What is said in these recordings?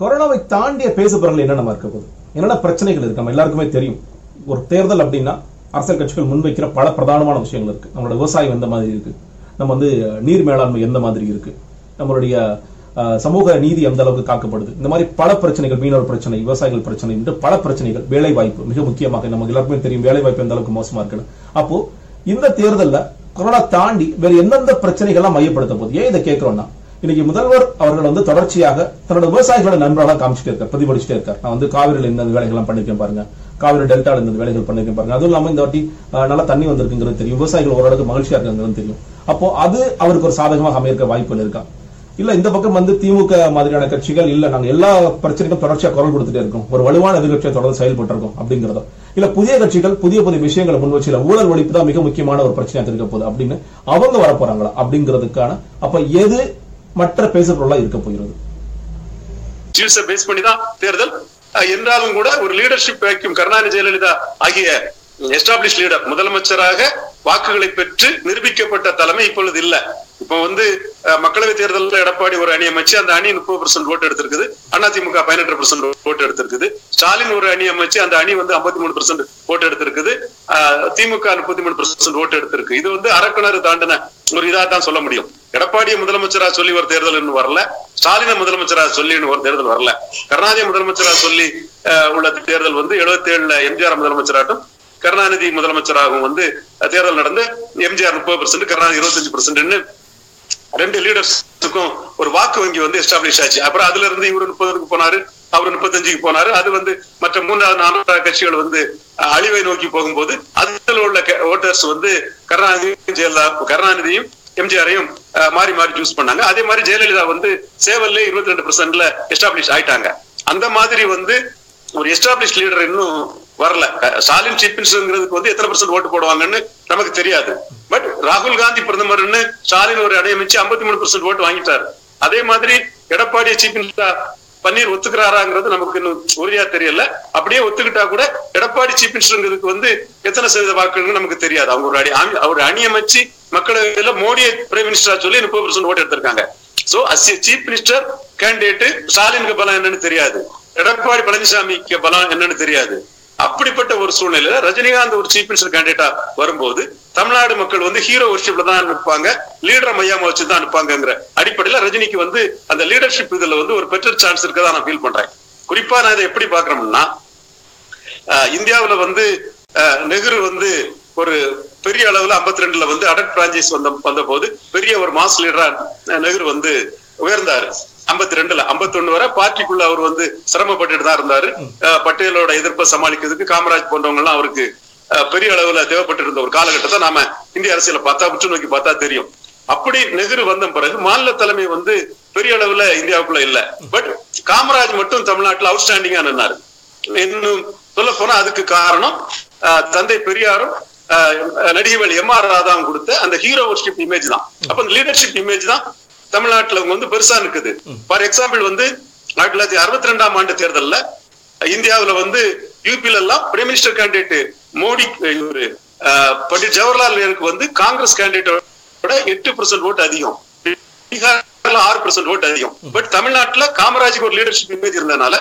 கொரோனாவை தாண்டிய பேசுபொருள் என்னென்ன இருக்க போகுது? என்னென்ன பிரச்சனைகள் இருக்கு? நம்ம எல்லாருக்குமே தெரியும். ஒரு தேர்தல் அப்படின்னா அரசியல் கட்சிகள் முன்வைக்கிற பல பிரதானமான விஷயங்கள் இருக்கு. நம்மளோட விவசாயம் எந்த மாதிரி இருக்கு? நம்ம வந்து நீர் மேலாண்மை எந்த மாதிரி இருக்கு? நம்மளுடைய சமூக நீதி எந்த அளவுக்கு காக்கப்படுது? இந்த மாதிரி பல பிரச்சனைகள் மீனவர் பிரச்சனை விவசாயிகள் பிரச்சனை என்று பல பிரச்சனைகள் வேலை வாய்ப்பு மிக முக்கியமாக நமக்கு எல்லாருக்குமே தெரியும். வேலை வாய்ப்பு எந்த அளவுக்கு மோசமா இருக்குன்னு. அப்போ இந்த தேர்தலில் கொரோனா தாண்டி வேற எந்தெந்த பிரச்சனைகள்லாம் மையப்படுத்த போகுது? ஏன் இதை கேட்கிறோம்னா இன்னைக்கு முதல்வர் அவர்கள் வந்து தொடர்ச்சியாக தன்னோட விவசாயிகளோட நண்பராக காமிச்சிட்டே இருக்கார் பிரதிபலிச்சுட்டே இருக்கார். நான் வந்து காவிரியில் இந்த வேலைகள்லாம் பண்ணிருக்கேன் பாருங்க. காவிரி டெல்டாவில் இந்த வேலைகள் பண்ணிருக்கேன் பாருங்க. அதுவும் இல்லாம இந்த வாட்டி நல்லா தண்ணி வந்திருக்குங்கிறது தெரியும். விவசாயிகள் ஓரளவுக்கு மகிழ்ச்சியா இருக்காங்கிறது தெரியும். அப்போ அது அவருக்கு ஒரு சாதகமாக அமையிருக்க வாய்ப்புகள் இருக்கா? இல்ல இந்த பக்கம் வந்து திமுக மாதிரியான கட்சிகள் இல்ல நாங்க எல்லா பிரச்சனைக்கும் தொடர்ச்சியா குரல் கொடுத்துட்டே இருக்கோம். ஒரு வலுவான எதிர்கட்சியை தொடர்ந்து செயல்பட்டு இருக்கோம் அப்படிங்கறதோ. இல்ல புதிய கட்சிகள் புதிய புதிய விஷயங்களை முன் வச்சு ஊழல் ஒழிப்பு தான் மிக முக்கியமான ஒரு பிரச்சனையா இருக்க போகுது அப்படின்னு அவங்க வர போறாங்களா அப்படிங்கிறதுக்கான அப்ப எது மற்ற பேசுபொருளா இருக்க போகிறது. பேஸ் பண்ணி தான் தேர்தல். என்றாலும் கூட ஒரு லீடர்ஷிப் வைக்கும் கருணாநிதி ஜெயலலிதா ஆகிய எஸ்டாப்ளிஷ் லீடர் முதலமைச்சராக வாக்குகளை பெற்று நிரூபிக்கப்பட்ட தலைமை இப்பொழுது இல்ல. இப்போ வந்து மக்களவை தேர்தலில் எடப்பாடி ஒரு அணி அமைச்சு அந்த அணி முப்பது பர்சன்ட் ஓட்டு எடுத்திருக்குது. அதிமுக பதினெட்டு பர்சன்ட் ஓட்டு எடுத்திருக்குது. ஸ்டாலின் ஒரு அணி அமைச்சு அந்த அணி வந்து ஐம்பத்தி மூணு பர்சன்ட் ஓட்டு எடுத்திருக்குது. திமுக முப்பத்தி மூணு பர்சன்ட் ஓட்டு எடுத்திருக்கு. இது வந்து அரக்குணர் தாண்டின ஒரு இதாக தான் சொல்ல முடியும். எடப்பாடியை முதலமைச்சரா சொல்லி ஒரு தேர்தல் இன்னும் வரல. ஸ்டாலினை முதலமைச்சரா சொல்லி ஒரு தேர்தல் வரல. கருணாநிதி முதலமைச்சரா சொல்லி உள்ள தேர்தல் வந்து எழுபத்தி ஏழுல எம்ஜிஆர் முதலமைச்சராட்டும் கருணாநிதி முதலமைச்சராகவும் வந்து தேர்தல் நடந்து எம்ஜிஆர் முப்பது பர்சன்ட் கருணாநிதி இருபத்தஞ்சு பர்சன்ட்னு ரெண்டு லீடர்ஸுக்கும் ஒரு வாக்கு வங்கி வந்து எஸ்டாப்ளிஷ் ஆச்சு. அப்புறம் அதுல இருந்து இவரு முப்பதுக்கு போனாரு அவர் முப்பத்தஞ்சுக்கு போனாரு. அது வந்து மற்ற மூன்றாவது நான்காவது கட்சிகள் வந்து அழிவை நோக்கி போகும்போது அதுல உள்ள ஓட்டர்ஸ் வந்து கருணாநிதியும் ஜெயலலிதா கருணாநிதியும் எம்ஜிஆரையும் அஹ், மாறி மாறி சூஸ் பண்ணாங்க. அதே மாதிரி ஜெயலலிதா வந்து சேவல்ல இருபத்தி ரெண்டு பர்சன்ட்ல எஸ்டாப்ளிஷ் ஆயிட்டாங்க. அந்த மாதிரி வந்து ஒரு எஸ்டாப்ளிஷ் லீடர் இன்னும் வரல. ஸ்டாலின் சீஃப் மினிஸ்டர்ங்கிறதுக்கு வந்து எத்தனை பர்சன்ட் ஓட்டு போடுவாங்கன்னு நமக்கு தெரியாது. ராகுல் காந்தி பிரதமர்னு ஸ்டாலின் ஒரு அடையமைச்சு ஐம்பத்தி மூணு பர்சன்ட் ஓட்டு வாங்கிட்டாரு. அதே மாதிரி எடப்பாடி சீஃப் மினிஸ்டர் பன்னீர் ஒத்துக்கிறாராங்கிறது நமக்கு இன்னும் உறுதியா தெரியல. அப்படியே ஒத்துக்கிட்டா கூட எடப்பாடி சீஃப் மினிஸ்டருங்கிறதுக்கு வந்து எத்தனை சதவீத வாக்குகள் நமக்கு தெரியாது. அவங்க ஒரு அணி அவர் அணியமைச்சு மக்களவையில மோடியை பிரைம் மினிஸ்டரா சொல்லி முப்பது பர்சன்ட் ஓட்டு எடுத்திருக்காங்க. So as chief minister candidate ஸ்டாலினுக்கு பலம் என்னன்னு தெரியாது. எடப்பாடி பழனிசாமிக்கு பலம் என்னன்னு தெரியாது. அப்படிப்பட்ட ஒரு சூழ்நிலையில ரஜினிகாந்த் ஒரு சீஃப் மினிஸ்டர் கேண்டிடேட்டா வரும்போது தமிழ்நாடு மக்கள் வந்து ஹீரோ ஒர்ஷிப்ல தான் அனுப்பாங்க லீடரை மையமா வச்சு தான் அனுப்பாங்கங்கிற அடிப்படையில ரஜினிக்கு வந்து அந்த லீடர்ஷிப் இதுல வந்து ஒரு பெட்டர் சான்ஸ் இருக்கதா நான் ஃபீல் பண்றேன். குறிப்பா நான் இதை எப்படி பாக்குறோம்னா ஆஹ் இந்தியாவுல வந்து ஆஹ் நெஹ்ரு வந்து ஒரு பெரிய அளவுல 52 ரெண்டுல வந்து அடட் பிரான்சைஸ் வந்த வந்த போது பெரிய ஒரு மாஸ் லீடரா நெஹ்ரு வந்து உயர்ந்தாரு. 52 ரெண்டுல 51 வரை பார்ட்டிக்குள்ள அவர் வந்து சிரமப்பட்டுட்டு தான் இருந்தாரு பட்டேலோட எதிர்ப்பை சமாளிக்கிறதுக்கு காமராஜ் போன்றவங்க எல்லாம் அவருக்கு பெரிய அளவுல தேவைப்பட்டு இருந்த ஒரு காலகட்டத்தை நாம இந்திய அரசியல பார்த்தா உற்று நோக்கி பார்த்தா தெரியும். அப்படி நெஹ்ரு வந்த பிறகு மாநில தலைமை வந்து பெரிய அளவுல இந்தியாவுக்குள்ள இல்ல. பட் காமராஜ் மட்டும் தமிழ்நாட்டுல அவுட்ஸ்டாண்டிங்கா நின்னாரு. இன்னும் சொல்ல போனா அதுக்கு காரணம் தந்தை பெரியாரும் நடிகவேல் எம் ஆர் ராதாவும் கொடுத்த அந்த ஹீரோ வர்ஷிப் இமேஜ் தான். அப்ப அந்த லீடர்ஷிப் இமேஜ் தான் தமிழ்நாட்டுல வந்து பெருசா இருக்குது ஃபார் எக்ஸாம்பிள் வந்து ஆயிரத்தி தொள்ளாயிரத்தி அறுபத்தி ரெண்டாம் ஆண்டு தேர்தல்ல இந்தியாவுல வந்து யூபில எல்லாம் பிரைம் மினிஸ்டர் கேண்டிடேட் மோடி இவரு ஆஹ், பண்டிட் ஜவஹர்லால் நேருக்கு வந்து காங்கிரஸ் கேண்டிடேட்டோட எட்டு பர்சன்ட் ஓட்டு அதிகம். பீகார்ல ஆறு பர்சன்ட் ஓட்டு அதிகம். பட் தமிழ்நாட்டுல காமராஜுக்கு ஒரு லீடர்ஷிப் இமேஜ் இருந்ததுனால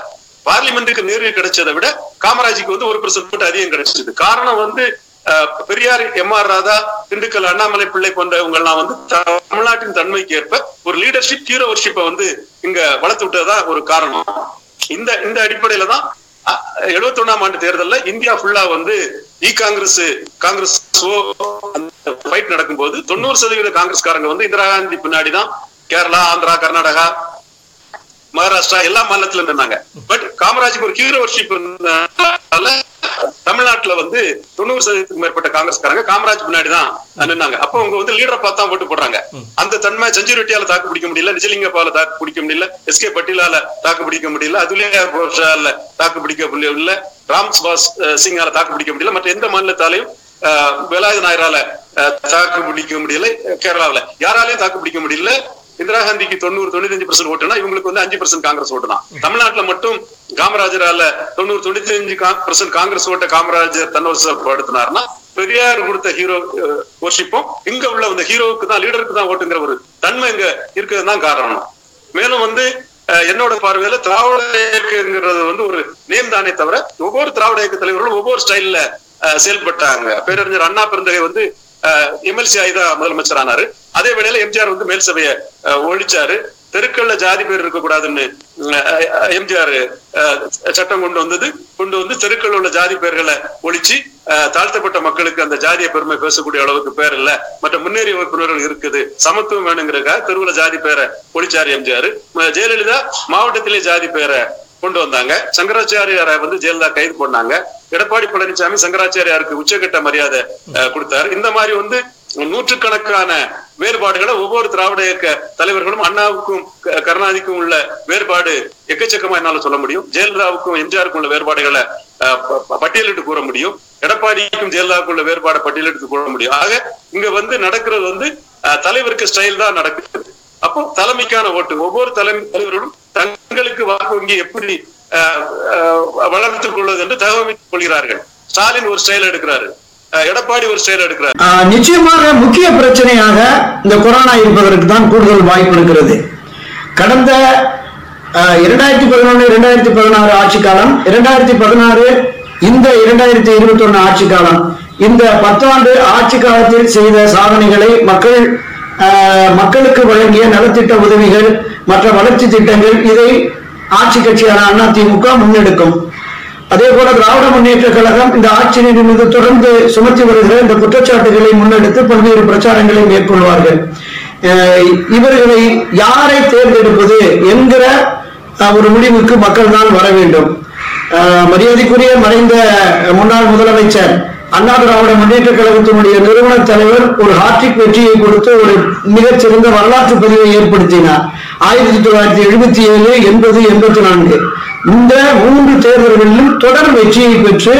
பார்லிமெண்ட்டுக்கு நேரில் கிடைச்சதை விட காமராஜுக்கு வந்து ஒரு பர்சன்ட் ஓட்டு அதிகம் கிடைச்சது. காரணம் வந்து பெரியார் எம் ஆர் ராதா திண்டுக்கல் அண்ணாமலை பிள்ளை போன்றவங்க எல்லாம் வந்து தமிழ்நாட்டின் தன்மைக்கு ஏற்ப ஒரு லீடர்ஷிப் ஹீரோ வர்ஷிப்பை வந்து இங்க வளர்த்து விட்டதுதான் ஒரு காரணம். இந்த இந்த அடிப்படையில தான் எழுபத்தி ஒண்ணாம் ஆண்டு தேர்தலில் இந்தியா ஃபுல்லா வந்து இ காங்கிரஸ் காங்கிரஸ் ஃபைட் நடக்கும்போது தொண்ணூறு சதவீத காங்கிரஸ்காரங்க வந்து இந்திரா காந்தி பின்னாடி தான் கேரளா ஆந்திரா கர்நாடகா மகாராஷ்டிரா எல்லா மாநிலத்திலும் இருந்தாங்க பட் காமராஜுக்கு ஒரு ஹீரோ வர்ஷிப் தமிழ்நாட்டுல வந்து தொண்ணூறு சதவீதத்துக்கு மேற்பட்ட காங்கிரஸ்காரங்க காமராஜ் பின்னாடி தான் நின்னாங்க. அப்போ அவங்க வந்து லீடரை பார்த்தா ஓட்டு போடுறாங்க. அந்த தன்மை சஞ்சு ரெட்டியால தாக்கு பிடிக்க முடியல நிஜலிங்கப்பால தாக்கு பிடிக்க முடியல எஸ் கே பட்டீலால தாக்கு பிடிக்க முடியல அதுலேயே தாக்கு பிடிக்க முடியல ராம் சுபாஷ் சிங்கால தாக்கு பிடிக்க முடியல மற்ற எந்த மாநிலத்தாலையும் வேலாயுத நாயரால தாக்கு பிடிக்க முடியல கேரளாவுல யாராலையும் தாக்கு பிடிக்க முடியல இந்திரா காந்திக்கு தொண்ணூறு தொண்ணூத்தஞ்சு பர்சன்ட் ஓட்டுனா இவங்களுக்கு வந்து அஞ்சு பர்சன்ட் காங்கிரஸ் ஓட்டு தான். தமிழ்நாட்டுல மட்டும் காமராஜரால தொண்ணூறு தொண்ணூத்தி அஞ்சு பர்சன்ட் காங்கிரஸ் ஓட்ட காமராஜர் தன்வசப்படுத்தினார்னா பெரியார் கொடுத்த ஹீரோ ஒர்ஷிப்பும் இங்க உள்ள அந்த ஹீரோவுக்கு தான் லீடருக்கு தான் ஓட்டுங்கிற ஒரு தன்மை இங்க இருக்கிறது தான் காரணம். மேலும் வந்து என்னோட பார்வையில திராவிட இயக்கங்கிறது வந்து ஒரு நேம் தானே தவிர ஒவ்வொரு திராவிட இயக்க தலைவர்களும் ஒவ்வொரு ஸ்டைல்ல செயல்பட்டாங்க. பேரறிஞர் அண்ணா பெருந்தகை வந்து எம்எல்சி ஆகிதான் முதலமைச்சர் ஆனாரு அதே வேளையில எம்ஜிஆர் வந்து மேல் சபையை ஒழிச்சாரு. தெருக்கள்ல ஜாதி பேர் இருக்கக்கூடாதுன்னு எம்ஜிஆர் சட்டம் கொண்டு வந்தது. கொண்டு வந்து தெருக்கள் உள்ள ஜாதி பேர்களை ஒழிச்சு அஹ், தாழ்த்தப்பட்ட மக்களுக்கு அந்த ஜாதிய பெருமை பேசக்கூடிய அளவுக்கு பேர் இல்ல. மற்ற முன்னேறிய உறுப்பினர்கள் இருக்குது. சமத்துவம் வேணுங்கிறக்காக தெருவுல ஜாதி பேரை ஒழிச்சாரு எம்ஜிஆர். ஜெயலலிதா மாவட்டத்திலே ஜாதி பேரை கொண்டு வந்தாங்க. சங்கராச்சாரியாரை வந்து ஜெயலலிதா கைது பண்ணாங்க. எடப்பாடி பழனிசாமி சங்கராச்சாரியாருக்கு உச்சகட்ட மரியாதை கொடுத்தாரு. இந்த மாதிரி வந்து நூற்றுக்கணக்கான வேறுபாடுகளை ஒவ்வொரு திராவிட இயக்க தலைவர்களும் அண்ணாவுக்கும் கருணாநிதிக்கும் உள்ள வேறுபாடு எக்கச்சக்கமா என்னால சொல்ல முடியும். ஜெயலலிதாவுக்கும் எம்ஜிஆருக்கும் உள்ள வேறுபாடுகளை பட்டியலிட்டு கூற முடியும். எடப்பாடிக்கும் ஜெயலலிதாவுக்கும் உள்ள வேறுபாடை பட்டியலிட்டு கூற முடியும். ஆக இங்க வந்து நடக்கிறது வந்து தலைவருக்கு ஸ்டைல் தான் நடக்குது. அப்போ தலைமைக்கான ஓட்டு ஒவ்வொரு தலைமை தலைவர்களும் தங்க பெண்களுக்கு வாக்கு வங்கி எப்படி வளர்த்துக் கொள்வது என்று தகவமைத்துக் கொள்கிறார்கள். ஸ்டாலின் ஒரு செயல் எடுக்கிறாரு. எடப்பாடி ஒரு செயல் எடுக்கிறார். நிச்சயமாக முக்கிய பிரச்சனையாக இந்த கொரோனா இருப்பதற்கு தான் கூடுதல் வாய்ப்பு இருக்கிறது. கடந்த இரண்டாயிரத்தி பதினொன்று இரண்டாயிரத்தி பதினாறு ஆட்சி காலம் இரண்டாயிரத்தி பதினாறு இந்த இரண்டாயிரத்தி இருபத்தி ஒண்ணு ஆட்சி காலம் இந்த பத்தாண்டு ஆட்சி காலத்தில் செய்த சாதனைகளை மக்கள் மக்களுக்கு வழங்கிய நலத்திட்ட உதவிகள் மற்ற வளர்ச்சி திட்டங்கள் இதை ஆட்சி கட்சியான அதிமுக முன்னெடுக்கும். அதே போல திராவிட முன்னேற்ற கழகம் இந்த ஆட்சியின் மீது தொடர்ந்து சுமத்தி வருகிற இந்த குற்றச்சாட்டுகளை முன்னெடுத்து பல்வேறு பிரச்சாரங்களை மேற்கொள்வார்கள். இவர்களை யாரை தேர்ந்தெடுப்பது என்கிற ஒரு முடிவுக்கு மக்கள் தான் வர வேண்டும். மரியாதைக்குரிய மறைந்த முன்னாள் முதலமைச்சர் அண்ணா திராவிட முன்னேற்ற கழகத்தினுடைய நிறுவன தலைவர் ஒரு ஹாட்ரிக் வெற்றியை கொடுத்து ஒரு மிகச்சிறந்த வரலாற்று பதிவை ஏற்படுத்தினார். ஆயிரத்தி தொள்ளாயிரத்தி எழுபத்தி ஏழு எண்பது எண்பத்தி நான்கு. இந்த மூன்று தேர்தல்களிலும் தொடர் வெற்றியை பெற்று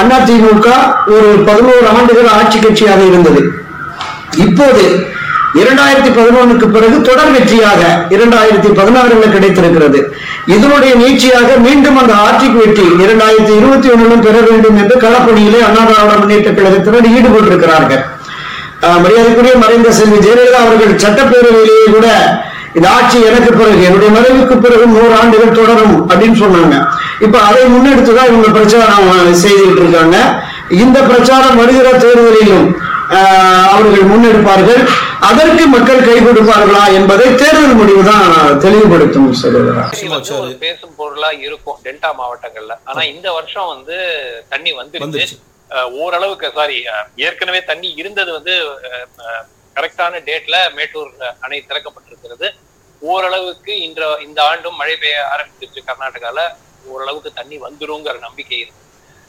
அதிமுக ஒரு பதினோரு ஆண்டுகள் ஆட்சி கட்சியாக இருந்தது. இப்போது இரண்டாயிரத்தி பதினொன்னுக்கு பிறகு தொடர் வெற்றியாக இரண்டாயிரத்தி பதினாறுல கிடைத்திருக்கிறது. இதனுடைய நீட்சியாக மீண்டும் அந்த ஆட்சிக்கு வெற்றி இரண்டாயிரத்தி இருபத்தி ஒன்னிலும் பெற வேண்டும் என்று களப்பணியிலே அண்ணா திராவிட முன்னேற்ற கழகத்தினர் ஈடுபட்டிருக்கிறார்கள். ஆஹ் மரியாதைக்குரிய மறைந்த செல்வி ஜெயலலிதா அவர்கள் சட்டப்பேரவையிலேயே கூட இந்த ஆட்சி எனக்கு பிறகு என்னுடைய மறைவுக்கு பிறகு நூறு ஆண்டுகள் தொடரும் அப்படின்னு சொன்னாங்க. இப்ப அதை முன்னெடுத்துதான் இவங்க பிரச்சாரம் செய்துட்டு இருக்காங்க. இந்த பிரச்சாரம் வருகிற தேர்தலிலும் அவர்கள் முன்னெடுப்பார்கள். அதற்கு மக்கள் கை கொடுப்பார்களா என்பதை தேர்தல் முடிவு தான் தெளிவுபடுத்தும் வந்து பேசும் பொருளா இருக்கும் டெல்டா மாவட்டங்கள்ல. ஆனா இந்த வருஷம் வந்து தண்ணி. அஹ், ஓரளவுக்கு சாரி ஏற்கனவே தண்ணி இருந்தது வந்து கரெக்டான டேட்ல மேட்டூர் அணை திறக்கப்பட்டிருக்கிறது. ஓரளவுக்கு இன்ற இந்த ஆண்டும் மழை பெய்ய ஆரம்பிச்சிருச்சு கர்நாடகால. ஓரளவுக்கு தண்ணி வந்துருங்கிற நம்பிக்கை இருக்கு.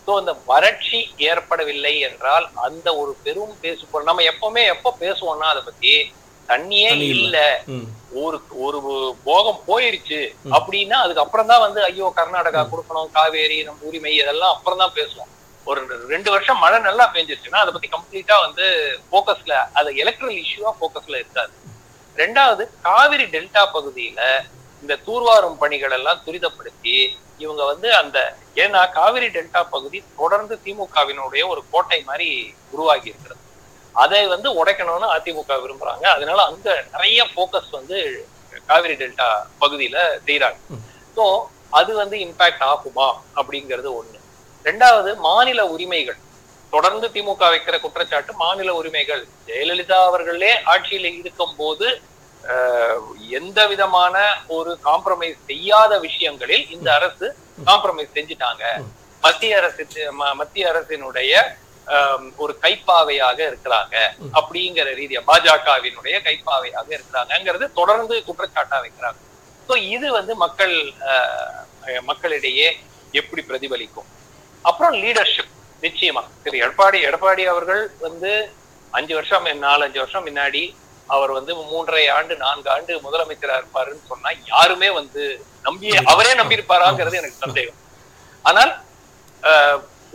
ஸோ அந்த வறட்சி ஏற்படவில்லை என்றால் அந்த ஒரு பெரும் பேசு நம்ம எப்பவுமே எப்போ பேசுவோம்னா அதை பத்தி தண்ணியே தண்ணி இல்ல. ஒரு ஒரு போகம் போயிருச்சு அப்படின்னா அதுக்கு அப்புறம் தான் வந்து ஐயோ கர்நாடகா கொடுக்கணும் காவேரி நம்ம உரிமை இதெல்லாம் அப்புறம் தான் பேசுவோம். ஒரு ரெண்டு வருஷம் மழை நல்லா பெஞ்சிருச்சுன்னா அதை பத்தி கம்ப்ளீட்டா வந்து போக்கஸ்ல அது எலக்ட்ரல் இஷ்யூவா போக்கஸ்ல இருக்காது. ரெண்டாவது காவிரி டெல்டா பகுதியில இந்த தூர்வாரும் பணிகள் எல்லாம் துரிதப்படுத்தி இவங்க வந்து அந்த ஏன்னா காவிரி டெல்டா பகுதி தொடர்ந்து திமுகவினுடைய ஒரு கோட்டை மாதிரி உருவாகி இருக்கிறது. அதை வந்து உடைக்கணும்னு அதிமுக விரும்புறாங்க. அதனால அங்க நிறைய போக்கஸ் வந்து காவிரி டெல்டா பகுதியில செய்யறாங்க ஸோ அது வந்து இம்பாக்ட் ஆகுமா அப்படிங்கிறது ஒண்ணு. ரெண்டாவது மாநில உரிமைகள். தொடர்ந்து திமுக வைக்கிற குற்றச்சாட்டு மாநில உரிமைகள். ஜெயலலிதா அவர்களே ஆட்சியில இருக்கும் போது எந்த விதமான ஒரு காம்ப்ரமைஸ் செய்யாத விஷயங்களில் இந்த அரசு காம்ப்ரமைஸ் செஞ்சுட்டாங்க. மத்திய அரசு மத்திய அரசினுடைய ஒரு கைப்பாவையாக இருக்கிறாங்க. அப்படிங்கிற ரீதியா பாஜகவினுடைய கைப்பாவையாக இருக்கிறாங்கிறது தொடர்ந்து குற்றச்சாட்டா வைக்கிறாங்க. சோ இது வந்து மக்கள் மக்களிடையே எப்படி பிரதிபலிக்கும்? அப்புறம் லீடர்ஷிப் நிச்சயமா. திரு எடப்பாடி எடப்பாடி அவர்கள் வந்து அஞ்சு வருஷம் நாலஞ்சு வருஷம் முன்னாடி அவர் வந்து மூன்றரை ஆண்டு நான்கு ஆண்டு முதலமைச்சரா இருப்பாருன்னு சொன்னா யாருமே வந்து நம்பி அவரே நம்பி இருப்பாராங்கிறது எனக்கு சந்தேகம். ஆனால்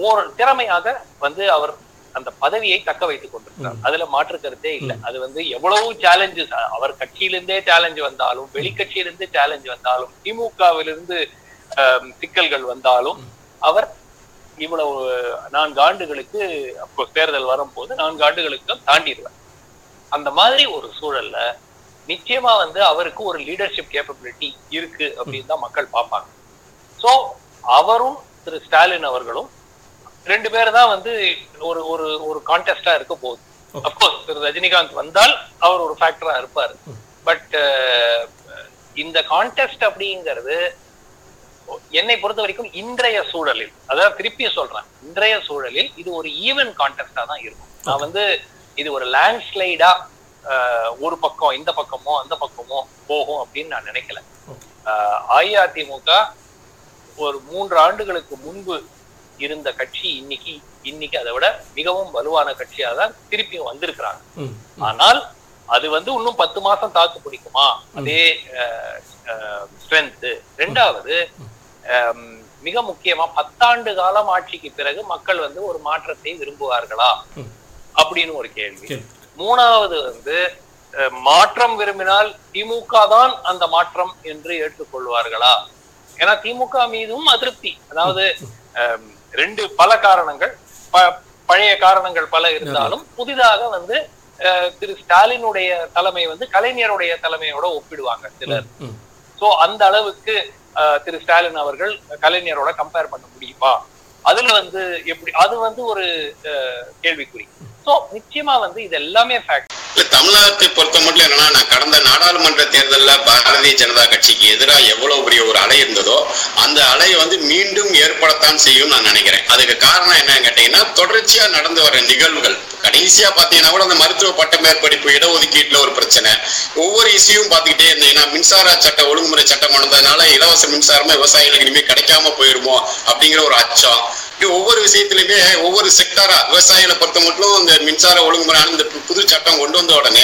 ஒரு திறமையாக வந்து அவர் அந்த பதவியை தக்க வைத்துக் கொண்டிருக்கிறார். அதுல மாற்று கருத்தே இல்லை. அது வந்து எவ்வளவு சேலஞ்சஸ் அவர் கட்சியிலிருந்தே சேலஞ்ச் வந்தாலும் வெளிக்கட்சியிலிருந்து சேலஞ்ச் வந்தாலும் திமுகவிலிருந்து சிக்கல்கள் வந்தாலும் அவர் இவ்வளவு நான்கு ஆண்டுகளுக்கு அப்போ தேர்தல் வரும்போது நான்கு ஆண்டுகளுக்கு தாண்டிடுவார். அந்த மாதிரி ஒரு சூழல்ல நிச்சயமா வந்து அவருக்கு ஒரு லீடர்ஷிப் கேப்பபிலிட்டி இருக்கு அப்படின்னு தான் மக்கள் பார்ப்பாங்க. சோ அவரும் திரு ஸ்டாலின் அவர்களும் ரெண்டு பேர் தான் வந்து ஒரு ஒரு ஒரு கான்டெஸ்டா இருக்க போகுது. அப்கோர்ஸ் திரு ரஜினிகாந்த் வந்தால் அவர் ஒரு ஃபேக்டரா இருப்பாரு. பட் இந்த கான்டெஸ்ட் அப்படிங்கிறது என்னை பொறுத்த வரைக்கும் இன்றைய சூழலில் அதாவது திருப்பி சொல்றேன் இன்றைய சூழலில் இது ஒரு ஈவன் கான்டெஸ்டா தான் இருக்கும். நான் வந்து இது ஒரு லேண்ட்ஸ்லைடா ஒரு பக்கம் இந்த பக்கமோ அந்த பக்கமோ போகும் அப்படின்னு நான் நினைக்கல. அஇஅதிமுக ஒரு மூன்று ஆண்டுகளுக்கு முன்பு இருந்த கட்சி இன்னைக்கு இன்னைக்கு அதை விட மிகவும் வலுவான கட்சியா தான் திருப்பியும் வந்திருக்கிறாங்க. ஆனால் அது வந்து இன்னும் பத்து மாசம் தாக்கு பிடிக்குமா? அதே ஸ்ட்ரென்த் ரெண்டாவது மிக முக்கியமா பத்தாண்டு காலம் ஆட்சிக்கு பிறகு மக்கள் வந்து ஒரு மாற்றத்தை விரும்புவார்களா. அப்படின்னு ஒரு கேள்வி. மூணாவது வந்து மாற்றம் விரும்பினால் திமுக தான் அந்த மாற்றம் என்று ஏற்றுக்கொள்வார்களா? ஏன்னா திமுக மீதும் அதிருப்தி. அதாவது ரெண்டு பல காரணங்கள். ப- பழைய காரணங்கள் பல இருந்தாலும் புதிதாக வந்து திரு ஸ்டாலினுடைய தலைமை வந்து கலைஞருடைய தலைமையோட ஒப்பிடுவாங்க சிலர். சோ அந்த அளவுக்கு திரு ஸ்டாலின் அவர்கள் கலைஞரோட கம்பேர் பண்ண முடியுமா? அதுல வந்து எப்படி அது வந்து ஒரு கேள்விக்குறி. சோ நிச்சயமா வந்து இது எல்லாமே ஃபேக்ட் இல்ல தமிழ்நாட்டை பொறுத்த மட்டும் என்னன்னா நான் கடந்த நாடாளுமன்ற தேர்தலில் பாரதிய ஜனதா கட்சிக்கு எதிராக எவ்வளவு பெரிய ஒரு அலை இருந்ததோ அந்த அலை வந்து மீண்டும் ஏற்படத்தான் செய்யும் நான் நினைக்கிறேன். அதுக்கு காரணம் என்னன்னு கேட்டீங்கன்னா தொடர்ச்சியா நடந்து வர நிகழ்வுகள். கடைசியா பாத்தீங்கன்னா கூட அந்த மருத்துவ பட்ட மேற்படிப்பு இடஒதுக்கீட்டுல ஒரு பிரச்சனை. ஒவ்வொரு இசையும் பாத்துக்கிட்டே இருந்தீங்கன்னா மின்சார சட்ட ஒழுங்குமுறை சட்டம் வந்ததுனால இலவச மின்சாரமா விவசாயிகளுக்கு இனிமே கிடைக்காம போயிருமோ அப்படிங்கிற ஒரு அச்சம். ஒவ்வொரு விஷயத்திலுமே ஒவ்வொரு செக்டாரா விவசாயிகளை பொறுத்த மட்டும் இந்த மின்சார ஒழுங்குமுறையான இந்த புது சட்டம் கொண்டு வந்த உடனே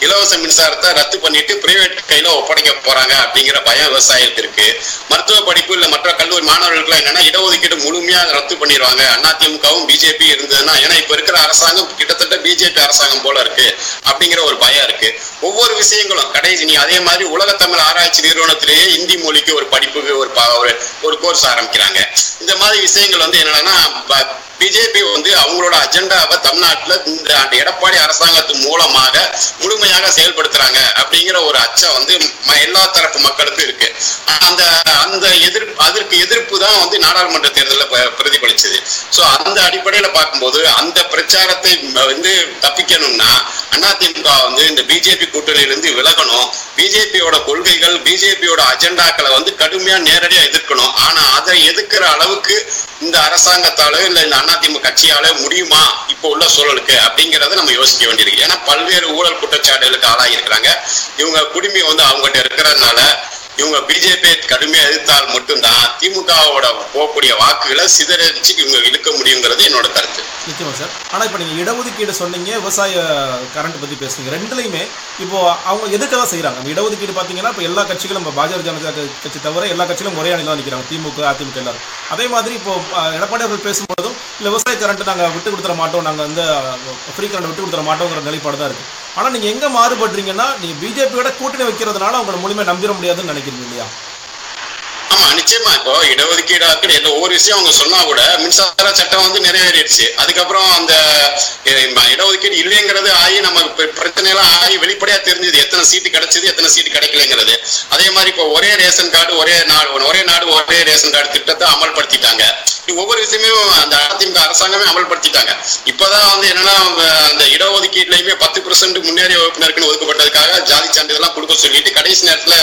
இலவச மின்சாரத்தை ரத்து பண்ணிட்டு பிரைவேட் கையில ஒப்படைக்க போறாங்க அப்படிங்கிற பயம் விவசாயிகளுக்கு இருக்கு. மருத்துவ படிப்பு இல்ல மற்ற கல்லூரி மாணவர்களுக்கு என்னன்னா இடஒதுக்கீடு முழுமையா ரத்து பண்ணிடுவாங்க. அதிமுகவும் பிஜேபி இருந்ததுன்னா ஏன்னா இப்ப இருக்கிற அரசாங்கம் கிட்டத்தட்ட பிஜேபி அரசாங்கம் போல இருக்கு அப்படிங்கிற ஒரு பயம் இருக்கு. ஒவ்வொரு விஷயங்களும் கடைசி நீ அதே மாதிரி உலக தமிழ் ஆராய்ச்சி நிறுவனத்திலேயே இந்தி மொழிக்கு ஒரு படிப்புக்கு ஒரு ஒரு- ஒரு கோர்ஸ் ஆரம்பிக்கிறாங்க. இந்த மாதிரி விஷயங்கள் வந்து என்னன்னா பிஜேபி வந்து அவங்களோட அஜெண்டாவை தமிழ்நாட்டுல இந்த எடப்பாடி அரசாங்கத்து மூலமாக முழுமையாக செயல்படுத்துறாங்க அப்படிங்கிற ஒரு அச்சம் வந்து ம- எல்லா தரப்பு மக்களுக்கும் இருக்கு. அந்த அந்த எதிர்ப்பு அதற்கு எதிர்ப்பு தான் வந்து நாடாளுமன்ற தேர்தலில் ப- பிரதிபலிச்சது. ஸோ அந்த அடிப்படையில பார்க்கும்போது அந்த பிரச்சாரத்தை வந்து தப்பிக்கணும்னா அதிமுக வந்து இந்த பிஜேபி கூட்டணியிலிருந்து விலகணும். பிஜேபியோட கொள்கைகள் பிஜேபியோட அஜெண்டாக்களை வந்து கடுமையா நேரடியா எதிர்க்கணும். ஆனா அதை எதிர்க்கிற அளவுக்கு இந்த அரசாங்கத்தாலோ இல்ல இந்த அதிமுக கட்சியால முடியுமா இப்போ உள்ள சூழலுக்கு அப்படிங்கறத நம்ம யோசிக்க வேண்டியிருக்கு. ஏன்னா பல்வேறு ஊழல் குற்றச்சாட்டுகளுக்கு ஆளாகி இருக்கிறாங்க இவங்க குடிமை வந்து அவங்ககிட்ட இருக்கிறதுனால இவங்க பிஜேபி கடுமையா எதிர்த்தால் மட்டும்தான் திமுகவோட போகக்கூடிய வாக்குகளை சிதறடிச்சு இவங்க இழுக்க முடியுங்கிறது என்னோட கருத்து. நிச்சயமா சார். ஆனா இப்போ நீங்க இடஒதுக்கீடு சொன்னீங்க விவசாய கரண்ட் பத்தி பேசுனீங்க. ரெண்டுலையுமே இப்போ அவங்க எதுக்க தான் செய்யறாங்க இடஒதுக்கீடு பாத்தீங்கன்னா இப்போ எல்லா கட்சிகளும் இப்போ பாஜக ஜனதா கட்சி தவிர எல்லா கட்சிகளும் ஒரே அணியில் தான் நிற்கிறாங்க திமுக அதிமுக எல்லாரும். அதே மாதிரி இப்போ எடப்பாடி அவர்கள் பேசும்போதும் இல்லை விவசாய கரண்ட் நாங்க விட்டு கொடுத்துட மாட்டோம். நாங்க வந்து ஃப்ரீ கரண்ட் விட்டு கொடுத்துட மாட்டோங்கிற நிலைப்பாடு தான் இருக்கு. ஆனா நீங்க எங்க மாறுபடுறீங்கன்னா நீங்க பிஜேபியோட கூட்டணி வைக்கிறதுனால உங்களை மூலியமாக நம்பிட முடியாதுன்னு நினைக்கிறீங்க இல்லையா? ஆமா நிச்சயமா. இப்போ இடஒதுக்கீடு ஆக்கடி எந்த ஒவ்வொரு விஷயம் அவங்க சொன்னா கூட மின்சார சட்டம் வந்து நிறைவேறிடுச்சு. அதுக்கப்புறம் அந்த இடஒதுக்கீடு இல்லைங்கிறது ஆகி நம்ம பிரச்சனைலாம் ஆகி வெளிப்படையா தெரிஞ்சது. எத்தனை சீட்டு கிடைச்சது எத்தனை சீட்டு கிடைக்கலங்கிறது. அதே மாதிரி இப்போ ஒரே ரேஷன் கார்டு ஒரே நாடு ஒரே நாடு ஒரே ரேஷன் கார்டு திட்டத்தை அமல்படுத்திட்டாங்க. ஒவ்வொரு விஷயமும் அந்த அதிமுக அரசாங்கமே அமல்படுத்திட்டாங்க. இப்பதான் வந்து என்னன்னா அந்த இடஒதுக்கீட்டுலயுமே பத்து பெர்சென்ட் முன்னேறிய வகுப்பினருக்குன்னு ஒதுக்கப்பட்டதுக்காக ஜாதி சான்றிதழ்லாம் கொடுக்க சொல்லிட்டு கடைசி நேரத்துல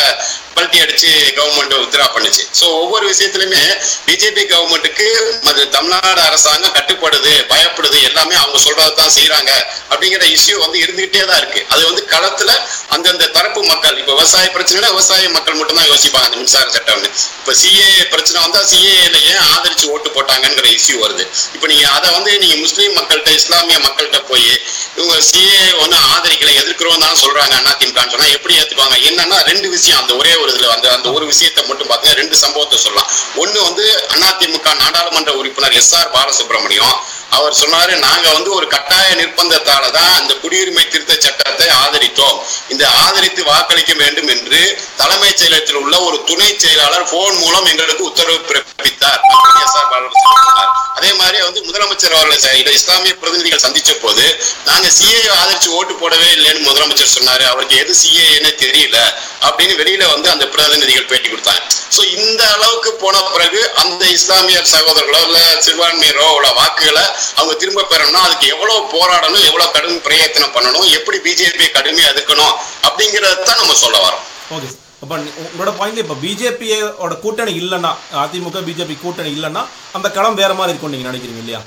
பல்ட்டி அடிச்சு கவர்மெண்ட் உத்ரா பண்ணுச்சு. ஸோ ஒவ்வொரு விஷயத்திலுமே பிஜேபி கவர்மெண்ட்டுக்கு அது தமிழ்நாடு அரசாங்கம் கட்டுப்படுது பயப்படுது எல்லாமே அவங்க சொல்றது தான் செய்யறாங்க அப்படிங்கிற இஷ்யூ வந்து இருந்துகிட்டே தான் இருக்கு. அது வந்து களத்துல அந்தந்த தரப்பு மக்கள் இப்போ விவசாய பிரச்சனைனா விவசாய மக்கள் மட்டும் தான் யோசிப்பாங்க அந்த மின்சார சட்டம்னு. இப்போ சிஏ பிரச்சனை வந்தா சிஏல ஏன் ஆதரிச்சு ஓட்டு போட்டாங்கிற இஷ்யூ வருது. இப்போ நீங்க அதை வந்து நீங்க முஸ்லீம் மக்கள்கிட்ட இஸ்லாமிய மக்கள்கிட்ட போய் இவங்க சிஏ ஒண்ணு ஆதரிக்கலை எதிர்க்கிறோம் தான் சொல்றாங்க அதிமுகன்னு சொன்னா எப்படி என்னன்னா ரெண்டு விஷயம். அந்த ஒரே ஒரு இதுல அந்த அந்த ஒரு விஷயத்தை மட்டும் பாத்தீங்கன்னா ரெண்டு சம்பவத்தை சொல்லலாம். ஒண்ணு வந்து அதிமுக நாடாளுமன்ற உறுப்பினர் எஸ் ஆர் பாலசுப்ரமணியம் அவர் சொன்னாரு நாங்க வந்து ஒரு கட்டாய நிர்பந்தத்தால தான் அந்த குடியுரிமை திருத்த சட்டத்தை ஆதரித்தோம். இந்த ஆதரித்து வாக்களிக்க வேண்டும் என்று தலைமைச் செயலகத்தில் உள்ள ஒரு துணை செயலாளர் போன் மூலம் எங்களுக்கு உத்தரவு பிறப்பித்தார். அப்படின்னு சொன்னார். அதே மாதிரி வந்து முதலமைச்சர் அவர்களை இஸ்லாமிய பிரதிநிதிகள் சந்திச்ச போது நாங்க சிஏ ஆதரிச்சு ஓட்டு போடவே இல்லைன்னு முதலமைச்சர் சொன்னாரு. அவருக்கு எது சிஏன்னு தெரியல. அப்படின்னு வெளியில வந்து அந்த பிரதிநிதிகள் பேட்டி கொடுத்தாங்க. சோ இந்த அளவுக்கு போன பிறகு அந்த இஸ்லாமிய சகோதரர்களோ இல்ல சிறுபான்மையரோ உள்ள வாக்குகளை அவங்க திரும்ப பெறணும்னா அதுக்கு எவ்வளவு போராடணும் எவ்வளவு கடும் பிரயத்தனம் பண்ணணும் எப்படி பிஜேபி கடுமையா எதுக்கணும் அப்படிங்கறத தான் நம்ம சொல்ல வரோம். ஓகே அப்போ உங்களோட பாயிண்ட் இப்போ பிஜேபியோட கூட்டணி இல்லைன்னா அதிமுக பிஜேபி கூட்டணி இல்லைன்னா அந்த களம் வேற மாதிரி இருக்கும் நீங்க நினைக்கிறீங்க இல்லையா?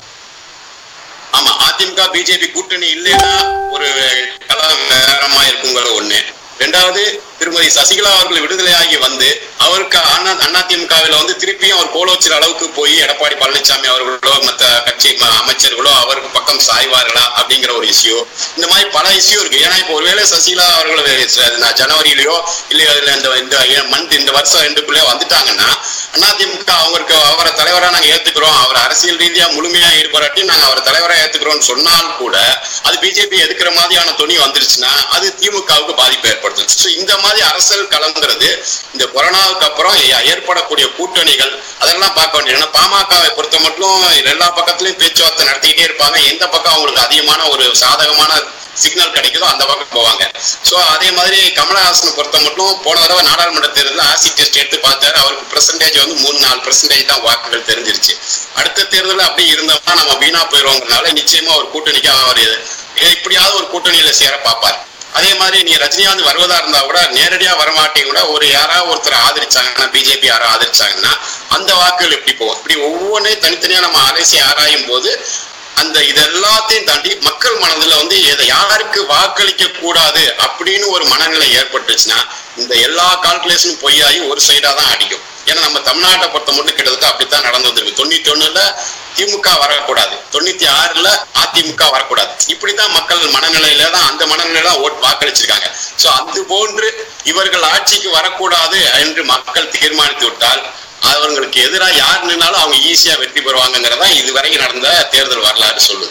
ஆமா அதிமுக பிஜேபி கூட்டணி இல்லைன்னா ஒரு கலம் நேரமா இருக்குங்கிற ஒண்ணு. ரெண்டாவது திருமதி சசிகலா அவர்கள் விடுதலையாகி வந்து அவருக்கு அண்ணா அதிமுகவில் வந்து திருப்பியும் அவர் கோலோச்சர் அளவுக்கு போய் எடப்பாடி பழனிசாமி அவர்களோ மற்ற கட்சி ம- அமைச்சர்களோ அவருக்கு பக்கம் சாய்வார்களா அப்படிங்கிற ஒரு இஷ்யூ இந்த மாதிரி பல இஷ்யூ இருக்கு. ஏன்னா இப்போ ஒருவேளை சசிகலா அவர்கள் ஜனவரியிலயோ இல்லையோ அதுல இந்த இந்த மந்த் இந்த வருஷம் ரெண்டுக்குள்ளே வந்துட்டாங்கன்னா அதிமுக அவருக்கு அவரை தலைவரா நாங்க ஏத்துக்கிறோம். அவர் அரசியல் ரீதியா முழுமையா ஈடுபடாட்டி நாங்க அவர் தலைவரா ஏத்துக்கிறோம்னு சொன்னால் கூட அது பிஜேபி எதுக்குற மாதிரியான துணி வந்துருச்சுன்னா அது திமுகவுக்கு பாதிப்பு ஏற்படுத்தும். இந்த மாதிரி அரசியல் கலந்துறது இந்த கொரோனாவுக்கு அப்புறம் ஏற்படக்கூடிய கூட்டணிகள் அதெல்லாம் பார்க்க வேண்டியது. ஏன்னா பாமகவை பொறுத்த மட்டும் எல்லா பக்கத்துலயும் பேச்சுவார்த்தை நடத்திக்கிட்டே இருப்பாங்க. எந்த பக்கம் அவங்களுக்கு அதிகமான ஒரு சாதகமான சிக்னல் கிடைக்குதோ அந்த பக்கம் போவாங்க. சோ அதே மாதிரி கமலஹாசனை பொறுத்த மட்டும் போன தடவை நாடாளுமன்ற தேர்தலில் ஆசி டெஸ்ட் எடுத்து பார்த்தாரு. அவருக்கு பெர்சன்டேஜ் வந்து மூணு நாலு பெர்சன்டேஜ் தான் வாக்குகள் தெரிஞ்சிருச்சு. அடுத்த தேர்தலில் அப்படி இருந்தோம்னா நம்ம வீணா போயிடுவோங்கிறனால நிச்சயமா ஒரு கூட்டணிக்கு அவர் எப்படியாவது ஒரு கூட்டணியில சேர பார்ப்பார். அதே மாதிரி நீ ரஜினிகாந்த் வருவதா இருந்தா கூட நேரடியா வரமாட்டேங்க கூட ஒரு யாராவது ஒருத்தர் ஆதரிச்சாங்கன்னா பிஜேபி யாரோ ஆதரிச்சாங்கன்னா அந்த வாக்குகள் எப்படி போகும்? இப்படி ஒவ்வொன்றையும் தனித்தனியா நம்ம அலசி ஆராயும் போது அந்த இது எல்லாத்தையும் தாண்டி மக்கள் மனதுல வந்து எதை யாருக்கு வாக்களிக்க கூடாது அப்படின்னு ஒரு மனநிலை ஏற்பட்டுச்சுன்னா இந்த எல்லா கால்குலேஷனும் பொய்யாகி ஒரு சைடா தான் அடிக்கும். ஏன்னா நம்ம தமிழ்நாட்டை பொறுத்த மட்டும் கிட்டத்தட்ட அப்படித்தான் நடந்து வந்திருக்கு. தொண்ணூத்தி ஒண்ணுல திமுக வரக்கூடாது. தொண்ணூத்தி ஆறுல அதிமுக வரக்கூடாது. இப்படிதான் மக்கள் மனநிலையில தான் அந்த மனநிலையில தான் ஓட்டு வாக்களிச்சிருக்காங்க. சோ அது போன்று இவர்கள் ஆட்சிக்கு வரக்கூடாது என்று மக்கள் தீர்மானித்து விட்டால் அவர்களுக்கு எதிராக யார் நின்னாலும் அவங்க ஈஸியா வெற்றி பெறுவாங்கிறதா இதுவரைக்கும் நடந்த தேர்தல் வரலாறு சொல்லுது.